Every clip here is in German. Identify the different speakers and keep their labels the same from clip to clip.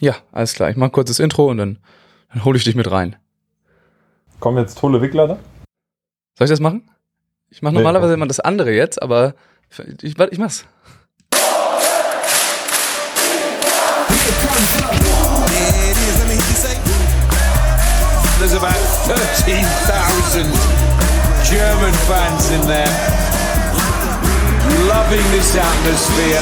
Speaker 1: Ja, alles klar. Ich mache kurz das Intro und dann, dann hole ich dich mit rein.
Speaker 2: Kommen jetzt tolle Wickler da?
Speaker 1: Soll ich das machen? Ich mache
Speaker 2: Nee,
Speaker 1: normalerweise
Speaker 2: komm.
Speaker 1: immer das andere jetzt, aber ich, warte, ich mach's.
Speaker 3: There's about 13,000 German fans in there, loving this atmosphere.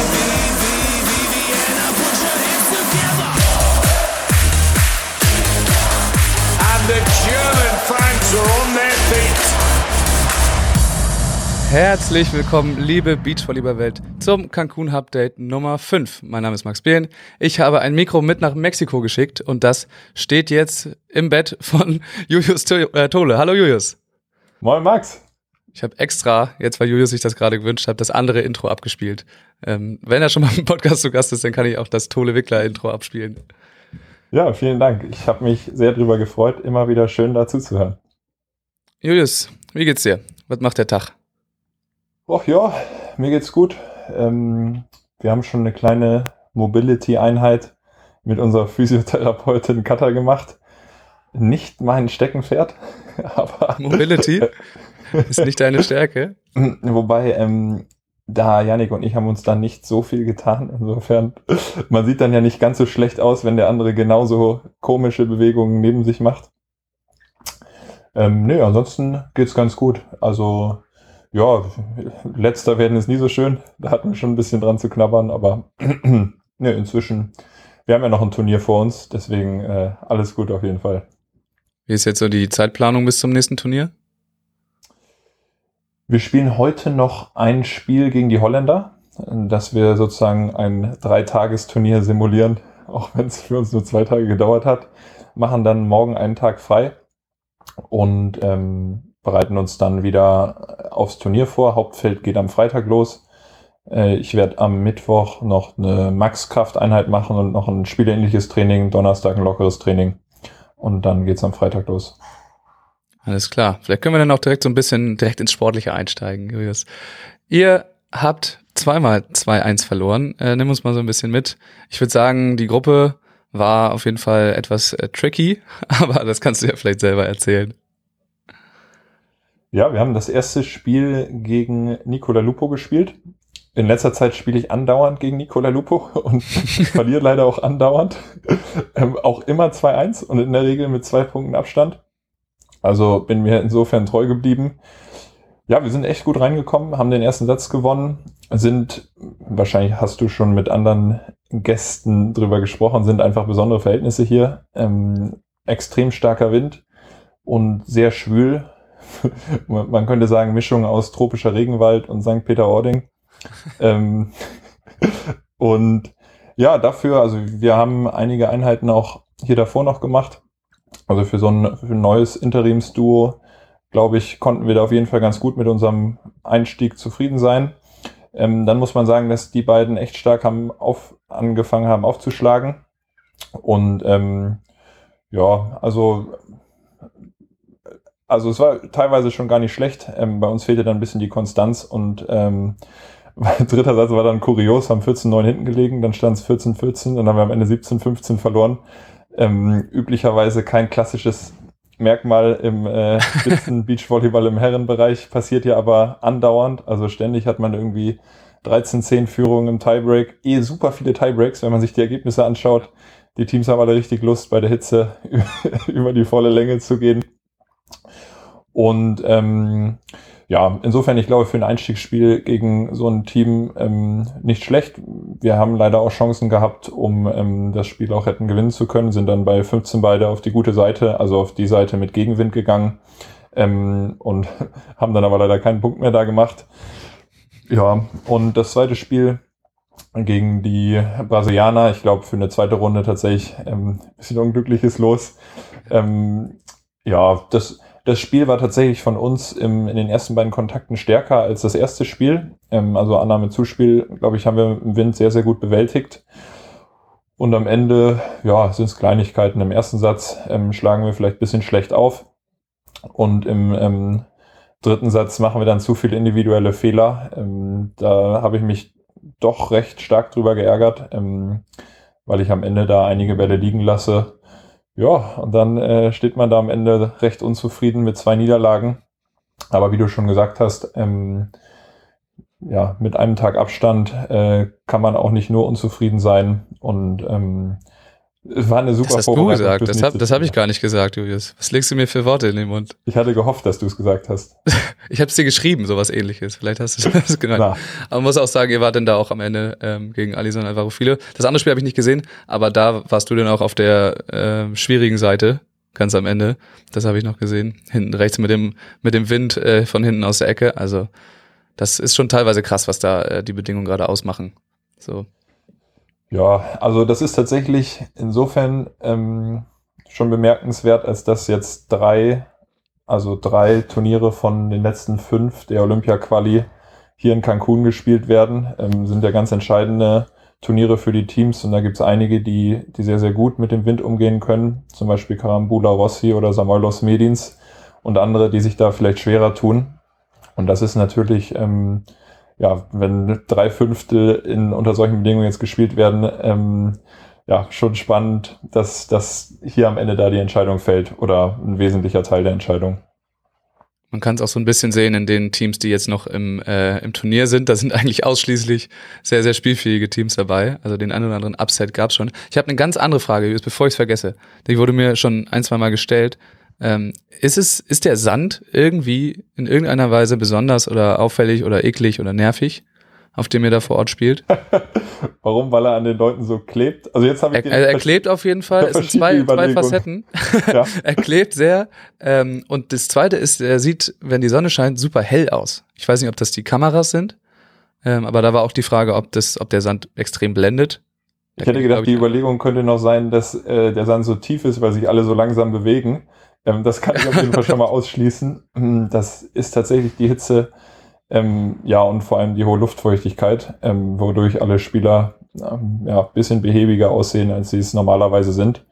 Speaker 3: The German fans are on their feet.
Speaker 1: Herzlich willkommen, liebe Beachvolleyball-Welt, zum Cancun Update Nummer 5. Mein Name ist Max Behlen. Ich habe ein Mikro mit nach Mexiko geschickt und das steht jetzt im Bett von Julius äh, Tole. Hallo Julius.
Speaker 2: Moin Max.
Speaker 1: Ich habe extra, jetzt weil Julius sich das gerade gewünscht hat, das andere Intro abgespielt. Ähm, wenn er schon mal im Podcast zu Gast ist, dann kann ich auch das Tole Wickler Intro abspielen.
Speaker 2: Ja, vielen Dank. Ich habe mich sehr drüber gefreut. Immer wieder schön dazu zu hören.
Speaker 1: Julius, wie geht's dir? Was macht der Tag?
Speaker 2: Och ja, mir geht's gut. Ähm, wir haben schon eine kleine Mobility-Einheit mit unserer Physiotherapeutin Katha gemacht. Nicht mein Steckenpferd, aber
Speaker 1: Mobility ist nicht deine Stärke.
Speaker 2: Wobei, ähm, da Yannick und ich haben uns da nicht so viel getan. Insofern, man sieht dann ja nicht ganz so schlecht aus, wenn der andere genauso komische Bewegungen neben sich macht. Ähm, nee, ansonsten geht's ganz gut. Also, ja, letzter werden ist nie so schön. Da hatten wir schon ein bisschen dran zu knabbern, aber nee, inzwischen, wir haben ja noch ein Turnier vor uns, deswegen äh, alles gut auf jeden Fall.
Speaker 1: Wie ist jetzt so die Zeitplanung bis zum nächsten Turnier?
Speaker 2: Wir spielen heute noch ein Spiel gegen die Holländer, dass wir sozusagen ein Dreitagesturnier simulieren, auch wenn es für uns nur zwei Tage gedauert hat. Machen dann morgen einen Tag frei und ähm, bereiten uns dann wieder aufs Turnier vor. Hauptfeld geht am Freitag los. Äh, ich werde am Mittwoch noch eine Max-Kraft-Einheit machen und noch ein spielähnliches Training, Donnerstag ein lockeres Training. Und dann geht's am Freitag los.
Speaker 1: Alles klar. Vielleicht können wir dann auch direkt so ein bisschen direkt ins Sportliche einsteigen, Julius. Ihr habt zweimal 2-1 verloren. Äh, nimm uns mal so ein bisschen mit. Ich würde sagen, die Gruppe war auf jeden Fall etwas äh, tricky, aber das kannst du ja vielleicht selber erzählen.
Speaker 2: Ja, wir haben das erste Spiel gegen Nicola Lupo gespielt. In letzter Zeit spiele ich andauernd gegen Nicola Lupo und verliere leider auch andauernd. Ähm, auch immer 2-1 und in der Regel mit zwei Punkten Abstand. Also bin mir insofern treu geblieben. Ja, wir sind echt gut reingekommen, haben den ersten Satz gewonnen, sind, wahrscheinlich hast du schon mit anderen Gästen drüber gesprochen, sind einfach besondere Verhältnisse hier. Ähm, extrem starker Wind und sehr schwül. Man könnte sagen, Mischung aus tropischer Regenwald und St. Peter-Ording. ähm, und ja, dafür, also wir haben einige Einheiten auch hier davor noch gemacht. Also für so ein, für ein neues Interimsduo, glaube ich, konnten wir da auf jeden Fall ganz gut mit unserem Einstieg zufrieden sein. Ähm, dann muss man sagen, dass die beiden echt stark haben auf, angefangen haben aufzuschlagen. Und ähm, ja, also also es war teilweise schon gar nicht schlecht. Ähm, bei uns fehlte dann ein bisschen die Konstanz und ähm, dritter Satz war dann kurios, haben 14-9 hinten gelegen, dann stand es 14-14, dann haben wir am Ende 17-15 verloren. Ähm, üblicherweise kein klassisches Merkmal im äh, Spitzen Beachvolleyball im Herrenbereich, passiert ja aber andauernd. Also ständig hat man irgendwie 13-10 Führungen im Tiebreak, eh super viele Tiebreaks, wenn man sich die Ergebnisse anschaut. Die Teams haben alle richtig Lust, bei der Hitze über die volle Länge zu gehen. Und ähm, ja, insofern, ich glaube, für ein Einstiegsspiel gegen so ein Team ähm, nicht schlecht. Wir haben leider auch Chancen gehabt, um ähm, das Spiel auch hätten gewinnen zu können, sind dann bei 15 beide auf die gute Seite, also auf die Seite mit Gegenwind gegangen ähm, und haben dann aber leider keinen Punkt mehr da gemacht. Ja, und das zweite Spiel gegen die Brasilianer, ich glaube, für eine zweite Runde tatsächlich ähm, bisschen unglückliches Los. Ähm, ja, das, das Spiel war tatsächlich von uns im, in den ersten beiden Kontakten stärker als das erste Spiel. Ähm, also Annahme Zuspiel, glaube ich, haben wir im Wind sehr, sehr gut bewältigt. Und am Ende, ja, sind es Kleinigkeiten. Im ersten Satz ähm, schlagen wir vielleicht ein bisschen schlecht auf. Und im ähm, dritten Satz machen wir dann zu viele individuelle Fehler. Ähm, da habe ich mich doch recht stark drüber geärgert. Ähm, weil ich am Ende da einige Bälle liegen lasse. Ja, und dann äh, steht man da am Ende recht unzufrieden mit zwei Niederlagen. Aber wie du schon gesagt hast, ähm, ja, mit einem Tag Abstand äh, kann man auch nicht nur unzufrieden sein. Und ähm, es war eine super
Speaker 1: Das hast du gesagt. Das habe hab ich gar nicht gesagt, Julius. Was legst du mir für Worte in den Mund?
Speaker 2: Ich hatte gehofft, dass du es gesagt hast.
Speaker 1: ich habe es dir geschrieben, sowas ähnliches. Vielleicht hast du das genannt. Na. Aber man muss auch sagen, ihr wart denn da auch am Ende ähm, gegen Alison Alvaro viele. Das andere Spiel habe ich nicht gesehen, aber da warst du dann auch auf der äh, schwierigen Seite, ganz am Ende. Das habe ich noch gesehen. Hinten rechts mit dem, mit dem Wind äh, von hinten aus der Ecke. Also das ist schon teilweise krass, was da äh, die Bedingungen gerade ausmachen. So.
Speaker 2: Ja, also das ist tatsächlich insofern ähm, schon bemerkenswert, als dass jetzt drei, also drei Turniere von den letzten fünf der Olympia-Quali hier in Cancun gespielt werden. Ähm, sind ja ganz entscheidende Turniere für die Teams und da gibt es einige, die, die sehr, sehr gut mit dem Wind umgehen können. Zum Beispiel Karambula Rossi oder Samoilos Medins und andere, die sich da vielleicht schwerer tun. Und das ist natürlich ähm, ja, wenn drei Fünftel in, unter solchen Bedingungen jetzt gespielt werden, ähm, ja, schon spannend, dass, dass hier am Ende da die Entscheidung fällt oder ein wesentlicher Teil der Entscheidung.
Speaker 1: Man kann es auch so ein bisschen sehen in den Teams, die jetzt noch im, äh, im Turnier sind. Da sind eigentlich ausschließlich sehr, sehr spielfähige Teams dabei. Also den einen oder anderen Upset gab es schon. Ich habe eine ganz andere Frage, bevor ich es vergesse. Die wurde mir schon ein, zwei Mal gestellt. Ähm, ist es, ist der Sand irgendwie in irgendeiner Weise besonders oder auffällig oder eklig oder nervig, auf dem ihr da vor Ort spielt?
Speaker 2: Warum? Weil er an den Leuten so klebt? Also jetzt habe ich
Speaker 1: er, er, er klebt auf jeden Fall. Es sind zwei, zwei Facetten. Ja. er klebt sehr. Ähm, und das Zweite ist, er sieht, wenn die Sonne scheint, super hell aus. Ich weiß nicht, ob das die Kameras sind, ähm, aber da war auch die Frage, ob das, ob der Sand extrem blendet.
Speaker 2: Ich hätte gedacht, die Überlegung könnte noch sein, dass äh, der Sand so tief ist, weil sich alle so langsam bewegen ähm, das kann ich auf jeden Fall schon mal ausschließen. Hm, das ist tatsächlich die Hitze, ähm, ja, und vor allem die hohe Luftfeuchtigkeit, ähm, wodurch alle Spieler ähm, ja, bisschen behäbiger aussehen, als sie es normalerweise sind.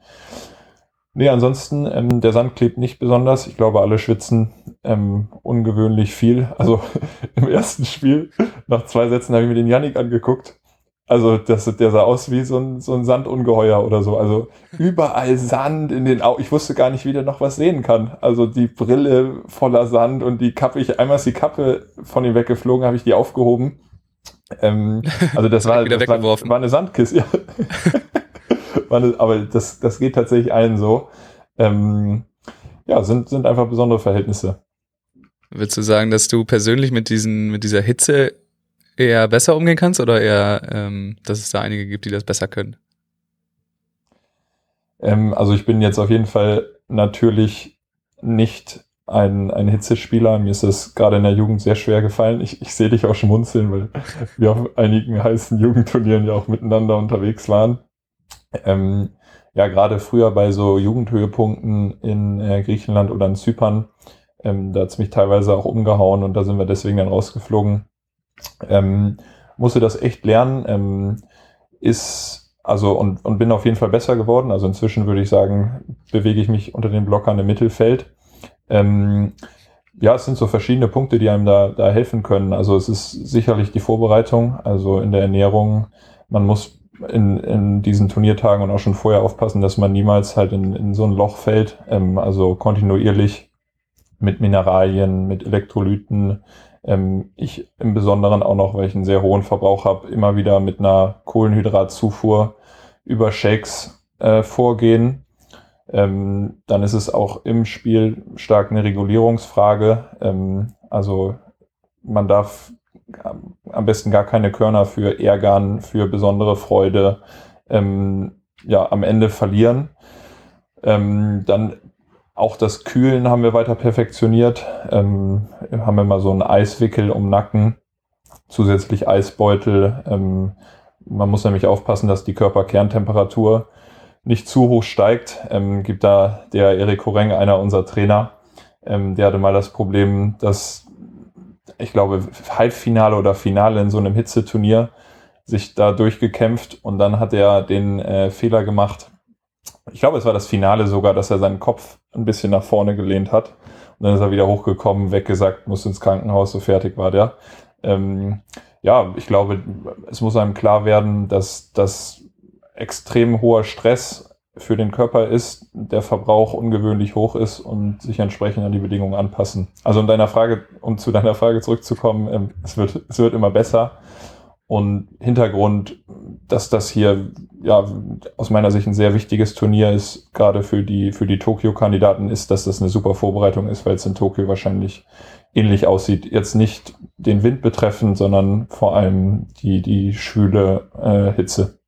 Speaker 2: Nee, ansonsten, ähm, der Sand klebt nicht besonders. Ich glaube, alle schwitzen ähm, ungewöhnlich viel. Also im ersten Spiel, nach zwei Sätzen, habe ich mir den Yannick angeguckt also das, der sah aus wie so ein, so ein Sandungeheuer oder so. Also überall Sand in den Augen. Ich wusste gar nicht, wie der noch was sehen kann. Also die Brille voller Sand und die Kappe. Ich einmal ist die Kappe von ihm weggeflogen, habe ich die aufgehoben. Ähm, also das war, das war, war, eine Sandkiste. Ja. eine, aber das, das geht tatsächlich allen so. Ähm, ja, sind, sind einfach besondere Verhältnisse.
Speaker 1: Würdest du sagen, dass du persönlich mit diesen, mit dieser Hitze eher besser umgehen kannst oder eher, ähm, dass es da einige gibt, die das besser können?
Speaker 2: Ähm, also ich bin jetzt auf jeden Fall natürlich nicht ein, ein Hitzespieler. Mir ist es gerade in der Jugend sehr schwer gefallen. Ich, ich sehe dich auch schmunzeln, weil wir auf einigen heißen Jugendturnieren ja auch miteinander unterwegs waren. Ähm, ja, gerade früher bei so Jugendhöhepunkten in äh, Griechenland oder in Zypern, ähm, da hat's mich teilweise auch umgehauen und da sind wir deswegen dann rausgeflogen ähm, musste das echt lernen, ähm, ist also und, und bin auf jeden Fall besser geworden. Also inzwischen würde ich sagen, bewege ich mich unter den Blockern im Mittelfeld. Ähm, ja, es sind so verschiedene Punkte, die einem da, da helfen können. Also es ist sicherlich die Vorbereitung, also in der Ernährung. Man muss in, in diesen Turniertagen und auch schon vorher aufpassen, dass man niemals halt in, in so ein Loch fällt. Ähm, also kontinuierlich mit Mineralien, mit Elektrolyten, ähm, ich im Besonderen auch noch, weil ich einen sehr hohen Verbrauch habe, immer wieder mit einer Kohlenhydratzufuhr über Shakes äh, vorgehen. Ähm, dann ist es auch im Spiel stark eine Regulierungsfrage. Ähm, also man darf am besten gar keine Körner für Ärgern, für besondere Freude ähm, ja, am Ende verlieren. Ähm, dann auch das Kühlen haben wir weiter perfektioniert. Ähm, haben wir mal so einen Eiswickel um Nacken, zusätzlich Eisbeutel. Ähm, man muss nämlich aufpassen, dass die Körperkerntemperatur nicht zu hoch steigt. Ähm, gibt da der Erik Horeng, einer unserer Trainer, ähm, der hatte mal das Problem, dass ich glaube Halbfinale oder Finale in so einem Hitzeturnier sich da durchgekämpft und dann hat er den äh, Fehler gemacht, ich glaube, es war das Finale sogar, dass er seinen Kopf ein bisschen nach vorne gelehnt hat. Und dann ist er wieder hochgekommen, weggesagt, muss ins Krankenhaus, so fertig war der. Ähm, ja, ich glaube, es muss einem klar werden, dass, dass extrem hoher Stress für den Körper ist, der Verbrauch ungewöhnlich hoch ist und sich entsprechend an die Bedingungen anpassen. Also um deiner Frage, um zu deiner Frage zurückzukommen, ähm, es wird, es wird immer besser. Und Hintergrund, dass das hier ja aus meiner Sicht ein sehr wichtiges Turnier ist, gerade für die für die Tokio-Kandidaten, ist, dass das eine super Vorbereitung ist, weil es in Tokio wahrscheinlich ähnlich aussieht. Jetzt nicht den Wind betreffend, sondern vor allem die die schwüle äh, Hitze.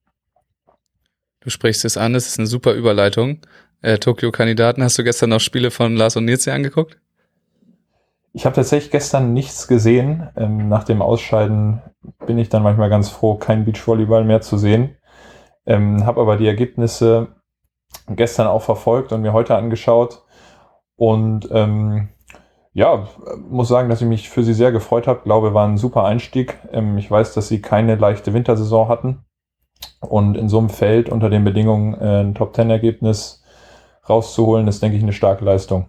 Speaker 1: Du sprichst es an, es ist eine super Überleitung. Äh, Tokio-Kandidaten, hast du gestern noch Spiele von Lars und Nils angeguckt?
Speaker 2: Ich habe tatsächlich gestern nichts gesehen. Ähm, nach dem Ausscheiden bin ich dann manchmal ganz froh, kein Beachvolleyball mehr zu sehen. Ähm, habe aber die Ergebnisse gestern auch verfolgt und mir heute angeschaut. Und ähm, ja, muss sagen, dass ich mich für sie sehr gefreut habe. Glaube, war ein super Einstieg. Ähm, ich weiß, dass sie keine leichte Wintersaison hatten. Und in so einem Feld unter den Bedingungen äh, ein Top-10-Ergebnis rauszuholen, ist, denke ich, eine starke Leistung.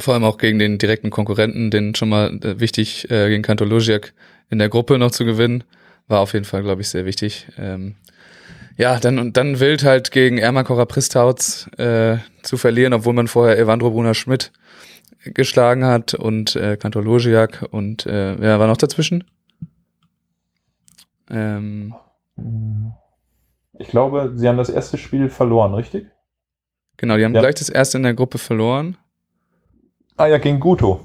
Speaker 1: Vor allem auch gegen den direkten Konkurrenten, den schon mal äh, wichtig äh, gegen Kanto Luziak in der Gruppe noch zu gewinnen, war auf jeden Fall, glaube ich, sehr wichtig. Ähm, ja, dann und dann wild halt gegen Ermakora Pristauts äh, zu verlieren, obwohl man vorher Evandro Brunner Schmidt geschlagen hat und äh, Kantor Logiak und äh, wer war noch dazwischen?
Speaker 2: Ähm, ich glaube, sie haben das erste Spiel verloren, richtig?
Speaker 1: Genau, die haben ja. gleich das erste in der Gruppe verloren.
Speaker 2: Ah ja, gegen Guto.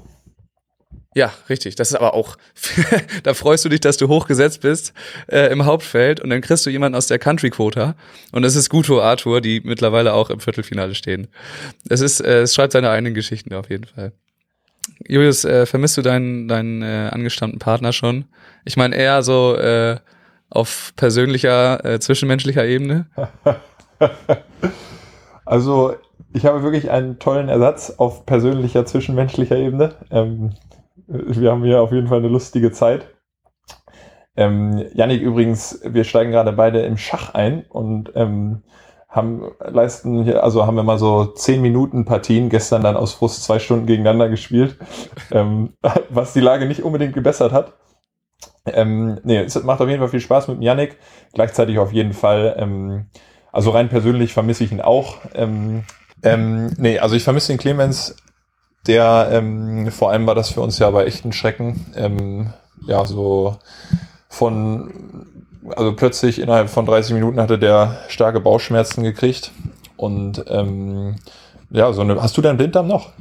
Speaker 1: Ja, richtig. Das ist aber auch, da freust du dich, dass du hochgesetzt bist äh, im Hauptfeld und dann kriegst du jemanden aus der Country Quota und das ist Guto Arthur, die mittlerweile auch im Viertelfinale stehen. Es ist, äh, es schreibt seine eigenen Geschichten auf jeden Fall. Julius, äh, vermisst du deinen, deinen äh, angestammten Partner schon? Ich meine eher so äh, auf persönlicher, äh, zwischenmenschlicher Ebene.
Speaker 2: also ich habe wirklich einen tollen Ersatz auf persönlicher, zwischenmenschlicher Ebene. Ähm, wir haben hier auf jeden Fall eine lustige Zeit. Ähm, Yannick übrigens, wir steigen gerade beide im Schach ein und ähm, haben leisten hier, also haben wir mal so zehn Minuten Partien gestern dann aus Frust zwei Stunden gegeneinander gespielt, ähm, was die Lage nicht unbedingt gebessert hat. Ähm, nee, es macht auf jeden Fall viel Spaß mit Yannick. Gleichzeitig auf jeden Fall, ähm, also rein persönlich vermisse ich ihn auch. Ähm, ähm, nee, also ich vermisse den Clemens. Der, ähm, vor allem war das für uns ja bei echten Schrecken. Ähm, ja, so von, also plötzlich innerhalb von 30 Minuten hatte der starke Bauchschmerzen gekriegt. Und ähm, ja, so eine, hast du deinen Blinddarm noch?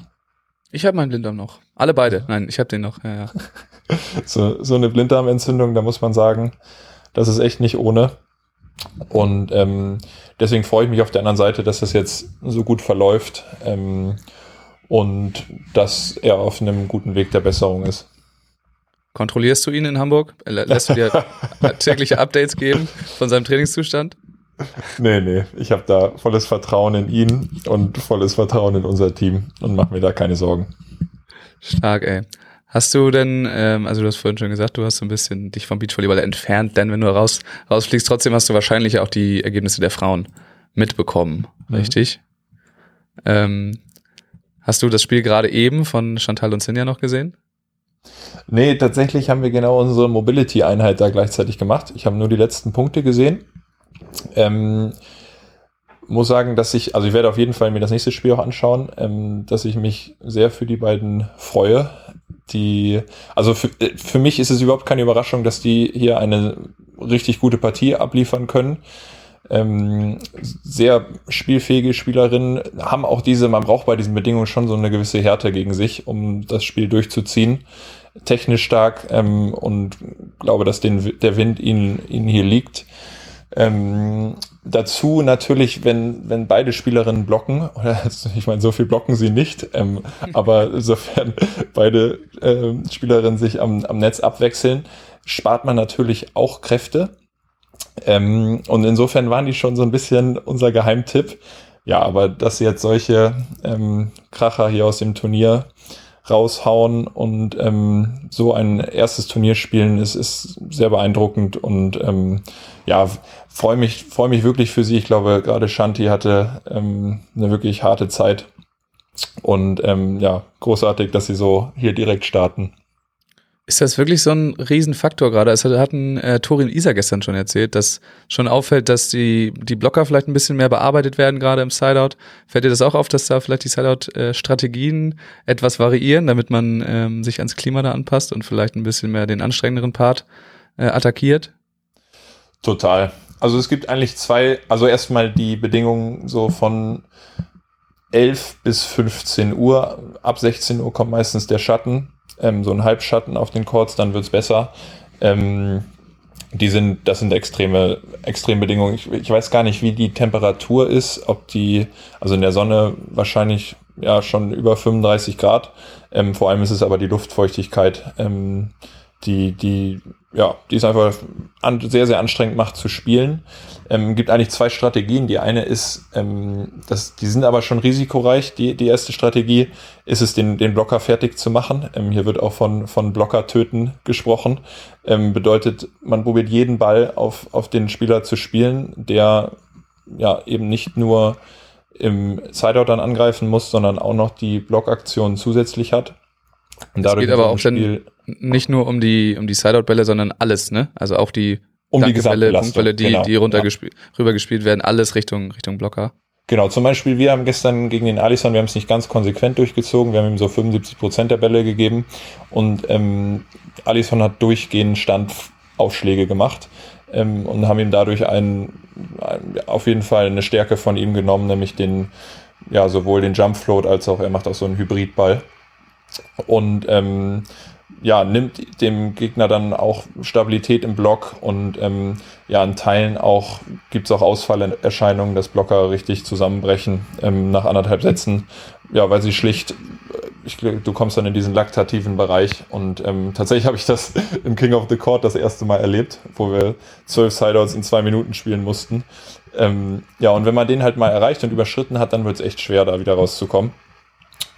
Speaker 1: Ich habe meinen Blinddarm noch. Alle beide. Nein, ich habe den noch. Ja, ja.
Speaker 2: so, so eine Blinddarmentzündung, da muss man sagen, das ist echt nicht ohne. Und ähm, deswegen freue ich mich auf der anderen Seite, dass das jetzt so gut verläuft ähm, und dass er auf einem guten Weg der Besserung ist.
Speaker 1: Kontrollierst du ihn in Hamburg? Lässt du dir tägliche Updates geben von seinem Trainingszustand?
Speaker 2: Nee, nee, ich habe da volles Vertrauen in ihn und volles Vertrauen in unser Team und mache mir da keine Sorgen.
Speaker 1: Stark, ey. Hast du denn, ähm, also du hast vorhin schon gesagt, du hast so ein bisschen dich vom Beachvolleyball entfernt, denn wenn du raus, rausfliegst, trotzdem hast du wahrscheinlich auch die Ergebnisse der Frauen mitbekommen, mhm. richtig? Ähm, hast du das Spiel gerade eben von Chantal und Sinja noch gesehen?
Speaker 2: Nee, tatsächlich haben wir genau unsere Mobility-Einheit da gleichzeitig gemacht. Ich habe nur die letzten Punkte gesehen. Ähm, muss sagen, dass ich, also ich werde auf jeden Fall mir das nächste Spiel auch anschauen, ähm, dass ich mich sehr für die beiden freue. Die, also für, äh, für mich ist es überhaupt keine Überraschung, dass die hier eine richtig gute Partie abliefern können. Ähm, sehr spielfähige Spielerinnen haben auch diese, man braucht bei diesen Bedingungen schon so eine gewisse Härte gegen sich, um das Spiel durchzuziehen. Technisch stark ähm, und glaube, dass den, der Wind ihnen, ihnen hier liegt. Ähm, dazu natürlich, wenn, wenn beide Spielerinnen blocken, oder ich meine, so viel blocken sie nicht, ähm, aber sofern beide ähm, Spielerinnen sich am, am Netz abwechseln, spart man natürlich auch Kräfte. Ähm, und insofern waren die schon so ein bisschen unser Geheimtipp. Ja, aber dass sie jetzt solche ähm, Kracher hier aus dem Turnier raushauen und ähm, so ein erstes Turnier spielen, ist, ist sehr beeindruckend und ähm, ja, freue mich, freue mich wirklich für sie. Ich glaube, gerade Shanti hatte ähm, eine wirklich harte Zeit. Und ähm, ja, großartig, dass sie so hier direkt starten.
Speaker 1: Ist das wirklich so ein Riesenfaktor gerade? Es hat, hatten äh, Torin Isa gestern schon erzählt, dass schon auffällt, dass die, die Blocker vielleicht ein bisschen mehr bearbeitet werden, gerade im Sideout. Fällt dir das auch auf, dass da vielleicht die Sideout-Strategien etwas variieren, damit man ähm, sich ans Klima da anpasst und vielleicht ein bisschen mehr den anstrengenderen Part äh, attackiert?
Speaker 2: Total. Also es gibt eigentlich zwei, also erstmal die Bedingungen so von 11 bis 15 Uhr. Ab 16 Uhr kommt meistens der Schatten ähm, so ein Halbschatten auf den Chords, dann wird's besser. Ähm, die sind, das sind extreme, extreme Bedingungen. Ich, ich weiß gar nicht, wie die Temperatur ist, ob die, also in der Sonne wahrscheinlich ja schon über 35 Grad. Ähm, vor allem ist es aber die Luftfeuchtigkeit, ähm, die, die, ja, die es einfach sehr, sehr anstrengend macht zu spielen. Ähm, gibt eigentlich zwei Strategien. Die eine ist, ähm, das, die sind aber schon risikoreich. Die, die erste Strategie ist es, den, den Blocker fertig zu machen. Ähm, hier wird auch von, von Blocker töten gesprochen. Ähm, bedeutet, man probiert jeden Ball auf, auf den Spieler zu spielen, der ja eben nicht nur im Sideout dann angreifen muss, sondern auch noch die Blockaktion zusätzlich hat.
Speaker 1: Und dadurch geht aber auch dann nicht nur um die, um die Sideout-Bälle, sondern alles, ne? Also auch die
Speaker 2: um die Bälle,
Speaker 1: Punktbälle, die, genau. die runtergespielt, ja. rübergespielt werden, alles Richtung, Richtung Blocker.
Speaker 2: Genau, zum Beispiel, wir haben gestern gegen den Alisson, wir haben es nicht ganz konsequent durchgezogen, wir haben ihm so 75 Prozent der Bälle gegeben und ähm, Alisson hat durchgehend Standaufschläge gemacht ähm, und haben ihm dadurch einen, ein, auf jeden Fall eine Stärke von ihm genommen, nämlich den, ja, sowohl den Jump Float als auch er macht auch so einen Hybridball. Und ähm, ja, nimmt dem Gegner dann auch Stabilität im Block und ähm, ja, in Teilen auch gibt es auch Ausfallerscheinungen, dass Blocker richtig zusammenbrechen ähm, nach anderthalb Sätzen, ja, weil sie schlicht, äh, ich, du kommst dann in diesen laktativen Bereich und ähm, tatsächlich habe ich das im King of the Court das erste Mal erlebt, wo wir zwölf Sideouts in zwei Minuten spielen mussten. Ähm, ja, und wenn man den halt mal erreicht und überschritten hat, dann wird es echt schwer, da wieder rauszukommen.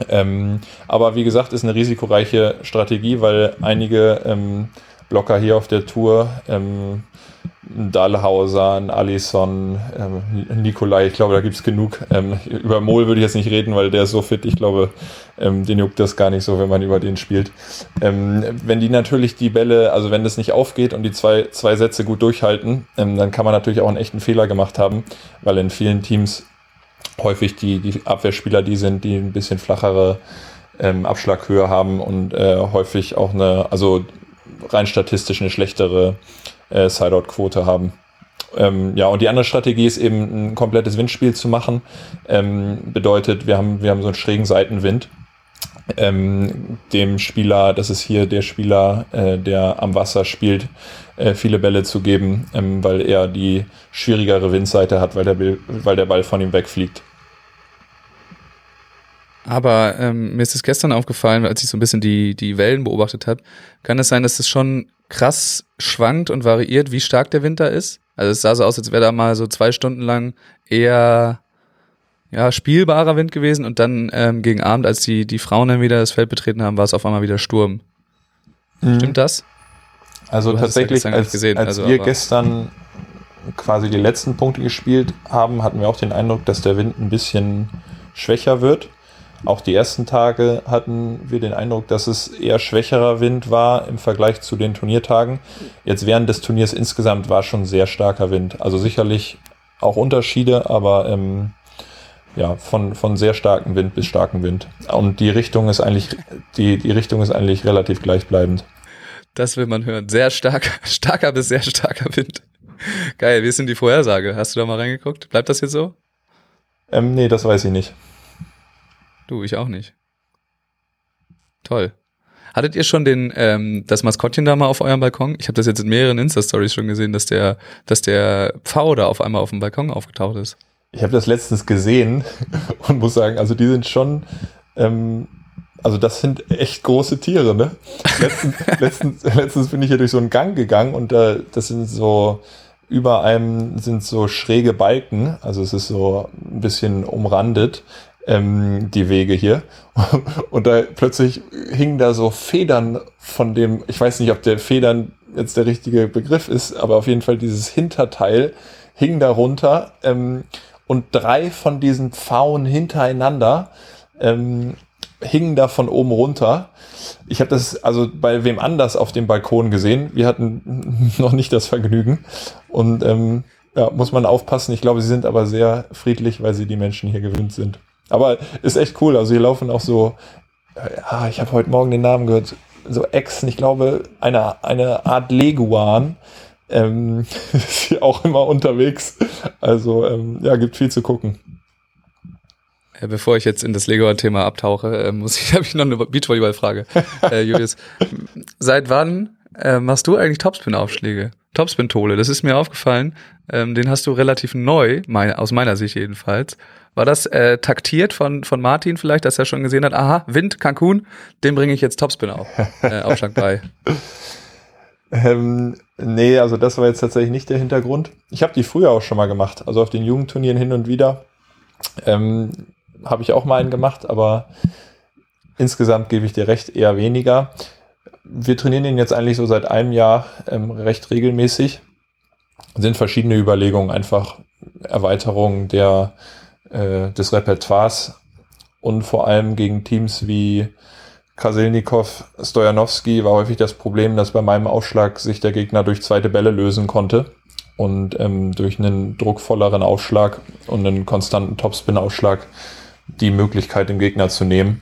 Speaker 2: Ähm, aber wie gesagt, ist eine risikoreiche Strategie, weil einige ähm, Blocker hier auf der Tour, ähm, Dahlhauser, Alisson, ähm, Nikolai, ich glaube, da gibt's genug. Ähm, über Mol würde ich jetzt nicht reden, weil der ist so fit. Ich glaube, ähm, den juckt das gar nicht so, wenn man über den spielt. Ähm, wenn die natürlich die Bälle, also wenn das nicht aufgeht und die zwei, zwei Sätze gut durchhalten, dann kann man natürlich auch einen echten Fehler gemacht haben, weil in vielen Teams häufig die, die Abwehrspieler die sind, die ein bisschen flachere ähm, Abschlaghöhe haben und äh, häufig auch eine, also rein statistisch eine schlechtere äh, Sideout-Quote haben. Ähm, ja, und die andere Strategie ist eben ein komplettes Windspiel zu machen. Ähm, bedeutet, wir haben, wir haben so einen schrägen Seitenwind. Ähm, dem Spieler, das ist hier der Spieler, äh, der am Wasser spielt, äh, viele Bälle zu geben, ähm, weil er die schwierigere Windseite hat, weil der, weil der Ball von ihm wegfliegt.
Speaker 1: Aber ähm, mir ist es gestern aufgefallen, als ich so ein bisschen die, die Wellen beobachtet habe, kann es sein, dass es schon krass schwankt und variiert, wie stark der Wind da ist? Also es sah so aus, als wäre da mal so zwei Stunden lang eher ja, spielbarer Wind gewesen und dann ähm, gegen Abend, als die, die Frauen dann wieder das Feld betreten haben, war es auf einmal wieder Sturm. Mhm. Stimmt das?
Speaker 2: Also tatsächlich, ja als, gesehen, als also, wir gestern quasi die letzten Punkte gespielt haben, hatten wir auch den Eindruck, dass der Wind ein bisschen schwächer wird. Auch die ersten Tage hatten wir den Eindruck, dass es eher schwächerer Wind war im Vergleich zu den Turniertagen. Jetzt während des Turniers insgesamt war schon sehr starker Wind. Also sicherlich auch Unterschiede, aber ähm, ja, von, von sehr starkem Wind bis starkem Wind. Und die Richtung ist eigentlich, die, die Richtung ist eigentlich relativ gleichbleibend.
Speaker 1: Das will man hören. Sehr stark, starker bis sehr starker Wind. Geil, wie ist denn die Vorhersage? Hast du da mal reingeguckt? Bleibt das jetzt so?
Speaker 2: Ähm, nee, das weiß ich nicht.
Speaker 1: Du, ich auch nicht. Toll. Hattet ihr schon den ähm, das Maskottchen da mal auf eurem Balkon? Ich habe das jetzt in mehreren Insta-Stories schon gesehen, dass der, dass der Pfau da auf einmal auf dem Balkon aufgetaucht ist.
Speaker 2: Ich habe das letztens gesehen und muss sagen, also die sind schon ähm, also das sind echt große Tiere, ne? Letztens, letztens, letztens bin ich hier durch so einen Gang gegangen und äh, das sind so, über einem sind so schräge Balken, also es ist so ein bisschen umrandet, ähm, die Wege hier. Und da plötzlich hingen da so Federn von dem, ich weiß nicht, ob der Federn jetzt der richtige Begriff ist, aber auf jeden Fall dieses Hinterteil hing da runter ähm, und drei von diesen Pfauen hintereinander ähm, hingen da von oben runter. Ich habe das also bei wem anders auf dem Balkon gesehen. Wir hatten noch nicht das Vergnügen. Und ähm, ja, muss man aufpassen. Ich glaube, sie sind aber sehr friedlich, weil sie die Menschen hier gewöhnt sind. Aber ist echt cool. Also hier laufen auch so, ja, ich habe heute Morgen den Namen gehört, so Echsen, ich glaube, eine, eine Art Leguan. Ähm, ist hier auch immer unterwegs. Also ähm, ja, gibt viel zu gucken.
Speaker 1: Äh, bevor ich jetzt in das Lego-Thema abtauche, äh, muss ich, habe ich noch eine Beachvolleyball-Frage. äh, Julius, seit wann äh, machst du eigentlich Topspin-Aufschläge? Topspin-Tole, das ist mir aufgefallen. Ähm, den hast du relativ neu, mein, aus meiner Sicht jedenfalls. War das äh, taktiert von, von Martin vielleicht, dass er schon gesehen hat, aha, Wind, Cancun, dem bringe ich jetzt Topspin auf, äh, Aufschlag bei?
Speaker 2: Ähm, nee, also das war jetzt tatsächlich nicht der Hintergrund. Ich habe die früher auch schon mal gemacht, also auf den Jugendturnieren hin und wieder. Ähm, habe ich auch mal einen gemacht, aber insgesamt gebe ich dir recht, eher weniger. Wir trainieren ihn jetzt eigentlich so seit einem Jahr ähm, recht regelmäßig. Sind verschiedene Überlegungen, einfach Erweiterung der, äh, des Repertoires und vor allem gegen Teams wie Krasilnikov, Stojanowski war häufig das Problem, dass bei meinem Aufschlag sich der Gegner durch zweite Bälle lösen konnte und ähm, durch einen druckvolleren Aufschlag und einen konstanten Topspin-Aufschlag die Möglichkeit, den Gegner zu nehmen.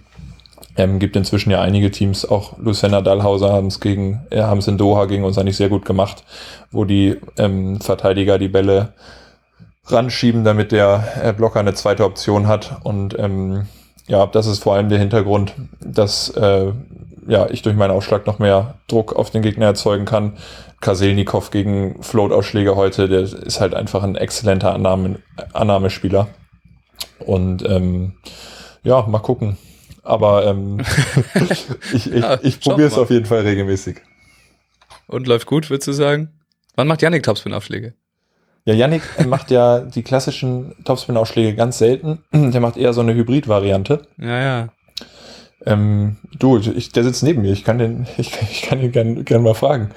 Speaker 2: Ähm, gibt inzwischen ja einige Teams, auch Luciana Dahlhauser haben es gegen, äh, haben es in Doha gegen uns eigentlich sehr gut gemacht, wo die ähm, Verteidiger die Bälle ranschieben, damit der äh, Blocker eine zweite Option hat. Und ähm, ja, das ist vor allem der Hintergrund, dass äh, ja, ich durch meinen Ausschlag noch mehr Druck auf den Gegner erzeugen kann. Kaselnikov gegen Float-Ausschläge heute, der ist halt einfach ein exzellenter Annahme, Annahmespieler. Und ähm, ja, mal gucken. Aber ähm, ich, ich, ja, ich probiere es auf jeden Fall regelmäßig.
Speaker 1: Und läuft gut, würdest du sagen? Wann macht Yannick Topspin-Aufschläge?
Speaker 2: Ja, Yannick macht ja die klassischen Topspin-Aufschläge ganz selten. Der macht eher so eine Hybrid-Variante.
Speaker 1: Ja, ja.
Speaker 2: Ähm, du, ich, der sitzt neben mir. Ich kann den, ich, ich kann ihn gern, gern mal fragen.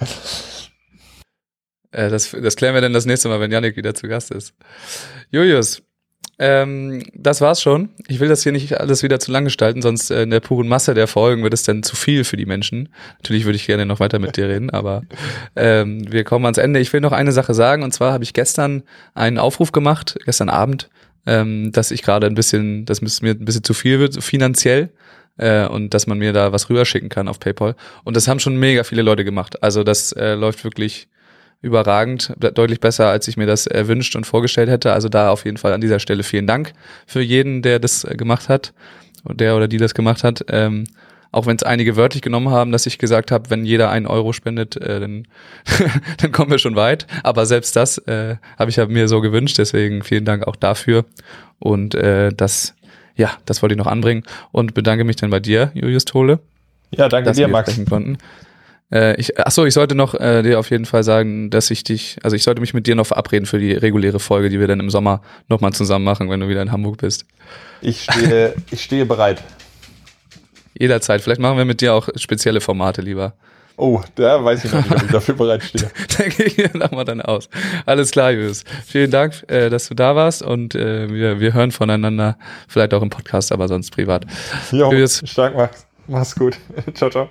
Speaker 1: Äh, das, das klären wir dann das nächste Mal, wenn Yannick wieder zu Gast ist. Julius, ähm, das war's schon. Ich will das hier nicht alles wieder zu lang gestalten, sonst äh, in der puren Masse der Folgen wird es dann zu viel für die Menschen. Natürlich würde ich gerne noch weiter mit dir reden, aber ähm, wir kommen ans Ende. Ich will noch eine Sache sagen, und zwar habe ich gestern einen Aufruf gemacht, gestern Abend, ähm, dass ich gerade ein bisschen, dass es mir ein bisschen zu viel wird, finanziell äh, und dass man mir da was rüberschicken kann auf PayPal. Und das haben schon mega viele Leute gemacht. Also das äh, läuft wirklich überragend, deutlich besser, als ich mir das erwünscht und vorgestellt hätte. Also da auf jeden Fall an dieser Stelle vielen Dank für jeden, der das äh, gemacht hat und der oder die das gemacht hat. Ähm, auch wenn es einige wörtlich genommen haben, dass ich gesagt habe, wenn jeder einen Euro spendet, äh, dann, dann kommen wir schon weit. Aber selbst das äh, habe ich ja mir so gewünscht. Deswegen vielen Dank auch dafür. Und äh, das, ja, das wollte ich noch anbringen und bedanke mich dann bei dir, Julius Tole.
Speaker 2: Ja, danke dir, Max.
Speaker 1: Konnten. Äh, ich, ach so, ich sollte noch äh, dir auf jeden Fall sagen, dass ich dich, also ich sollte mich mit dir noch verabreden für die reguläre Folge, die wir dann im Sommer nochmal zusammen machen, wenn du wieder in Hamburg bist.
Speaker 2: Ich stehe, ich stehe bereit.
Speaker 1: Jederzeit. Vielleicht machen wir mit dir auch spezielle Formate lieber.
Speaker 2: Oh, da weiß ich noch nicht, ob ich dafür bereit stehe.
Speaker 1: da gehe ich nochmal dann aus. Alles klar, Julius. Vielen Dank, äh, dass du da warst und äh, wir, wir hören voneinander, vielleicht auch im Podcast, aber sonst privat.
Speaker 2: Jo, Julius. stark, Max. Mach's gut. ciao, ciao.